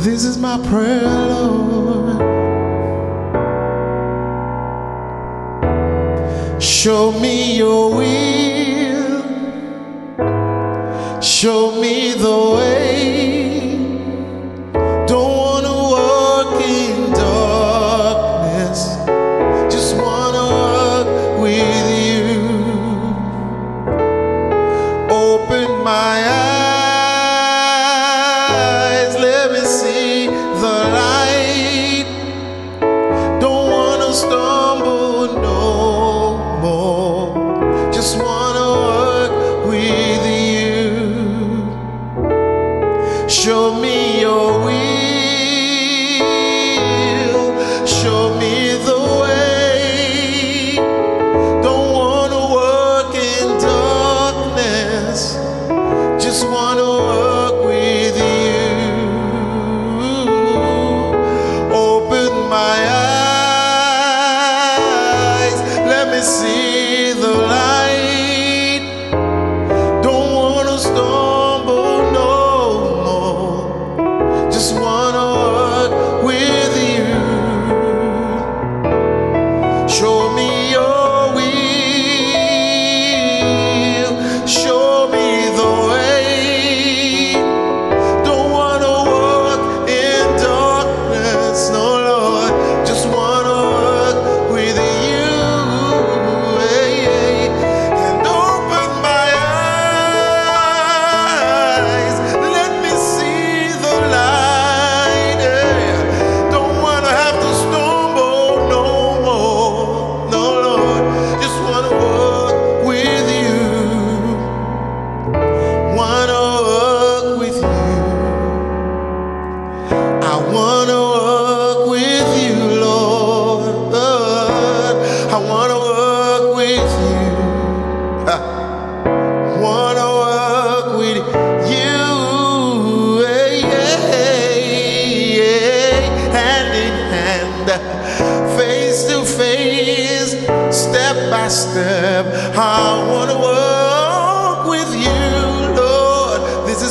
This is my prayer, Lord. Show me your will. Show me the way.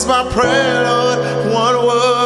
My prayer, Lord. Wanna walk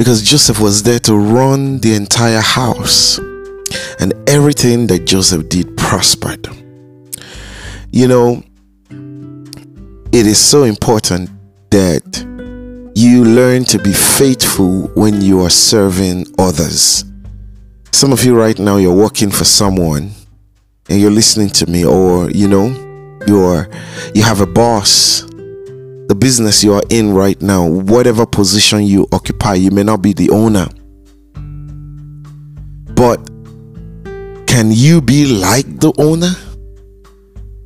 Because Joseph was there to run the entire house, and everything that Joseph did prospered. You know, it is so important that you learn to be faithful when you are serving others. Some of you right now you're working for someone and you're listening to me or you know you're you have a boss the business you are in right now whatever position you occupy you may not be the owner. But can you be like the owner?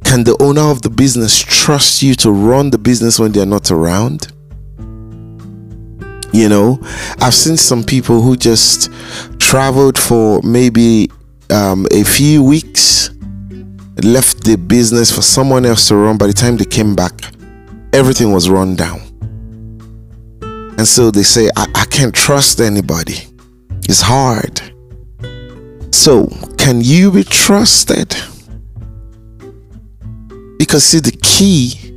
Can the owner of the business trust you to run the business when they're not around? You know i've seen some people who just traveled for maybe um, a few weeks left the business for someone else to run. By the time they came back everything was run down. And so they say i, I can't trust anybody. It's hard. So can you be trusted? Because see the key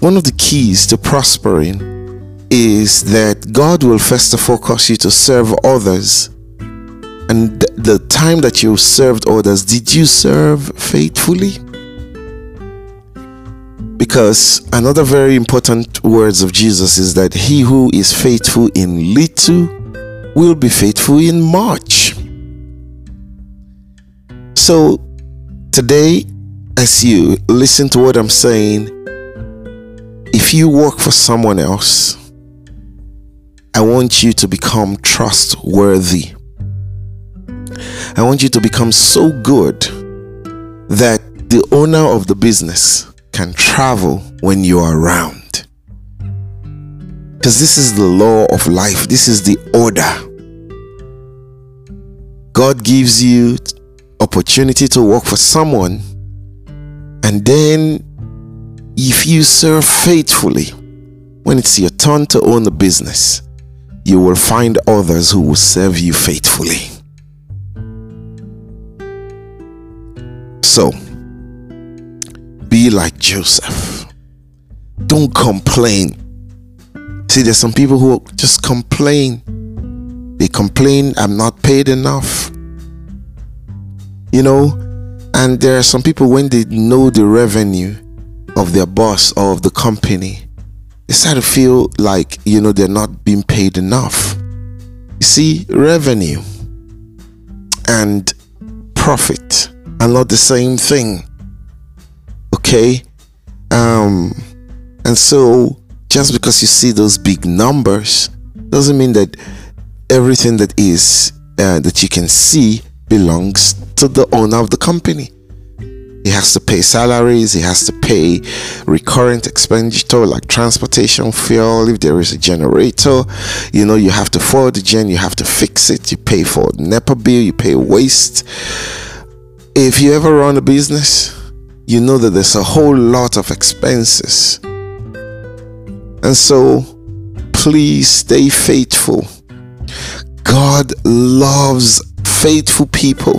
one of the keys to prospering is that God will first of all cause you to serve others. And th- the time that you served others, did you serve faithfully? Because another very important words of Jesus is that he who is faithful in little will be faithful in much. So today, as you listen to what I'm saying, if you work for someone else, I want you to become trustworthy. I want you to become so good that the owner of the business can travel when you are around. Because this is the law of life, this is the order. God gives you opportunity to work for someone, and then if you serve faithfully, when it's your turn to own the business, you will find others who will serve you faithfully. So, be like Joseph. Don't complain. See, there's some people who just complain. They complain, I'm not paid enough. You know, and there are some people when they know the revenue of their boss or of the company, they start to feel like, you know, they're not being paid enough. You see, revenue and profit are not the same thing. Okay? Um, and so just because you see those big numbers doesn't mean that everything that is uh, that you can see belongs to the owner of the company. He has to pay salaries, he has to pay recurrent expenditure like transportation, fuel, if there is a generator, you know, you have to forward the gen, you have to fix it, you pay for NEPA bill, you pay waste. If you ever run a business, you know that there's a whole lot of expenses. And so please stay faithful. God loves faithful people.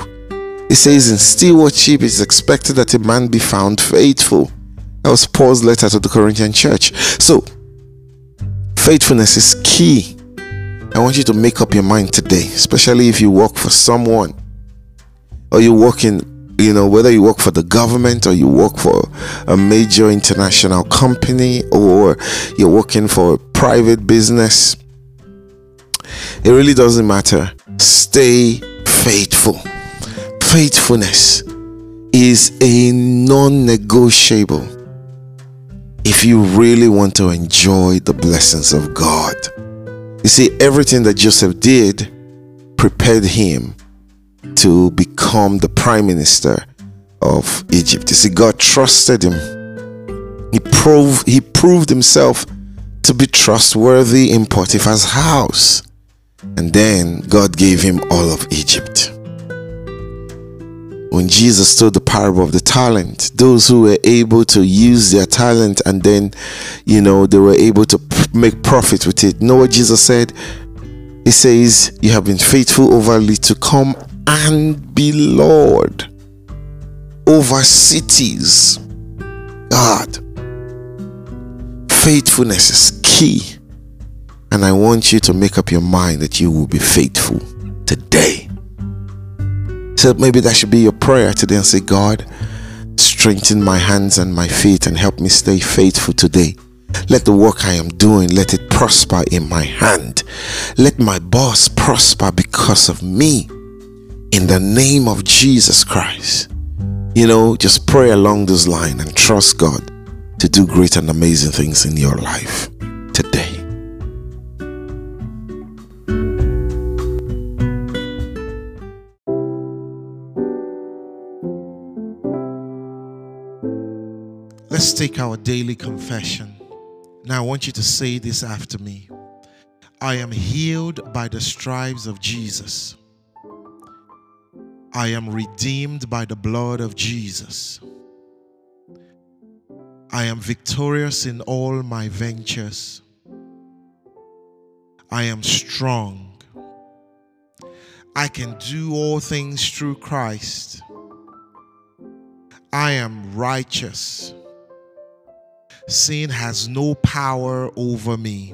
He says in stewardship, it's expected that a man be found faithful. That was Paul's letter to the Corinthian church. So, faithfulness is key. I want you to make up your mind today, especially if you work for someone or you work in, you know, whether you work for the government or you work for a major international company or you're working for a private business. It really doesn't matter. Stay faithful faithfulness is a non negotiable if you really want to enjoy the blessings of God. You see, everything that Joseph did prepared him to become the prime minister of Egypt. You see, God trusted him. He proved he proved himself to be trustworthy in Potiphar's house. And then God gave him all of Egypt when Jesus told the parable of the talent, those who were able to use their talent and then, you know, they were able to make profit with it. Know what Jesus said? He says, You have been faithful over little, to come and be Lord over cities. God, faithfulness is key. And I want you to make up your mind that you will be faithful today. So maybe that should be your prayer today and say, God, strengthen my hands and my feet and help me stay faithful today. Let the work I am doing, let it prosper in my hand. Let my boss prosper because of me. In the name of Jesus Christ. You know, just pray along this line and trust God to do great and amazing things in your life today. Let's take our daily confession. Now, I want you to say this after me I am healed by the stripes of Jesus. I am redeemed by the blood of Jesus. I am victorious in all my ventures. I am strong. I can do all things through Christ. I am righteous. Sin has no power over me.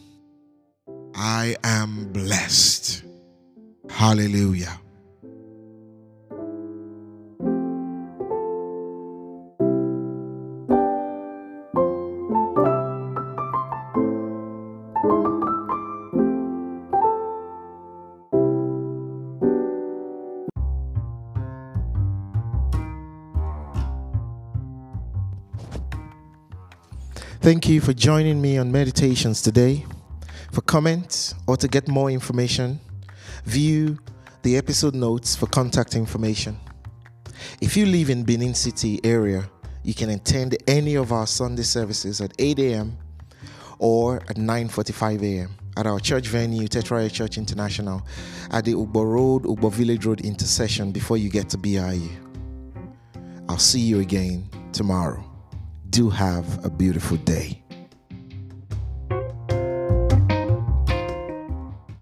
I am blessed. Hallelujah. Thank you for joining me on Meditations today. For comments or to get more information, view the episode notes for contact information. If you live in Benin City area, you can attend any of our Sunday services at 8 a.m. or at 9:45 a.m. at our church venue, Tetraya Church International, at the Ugbor Road, Ugbor Village Road intersection before you get to BIU. I'll see you again tomorrow do have a beautiful day.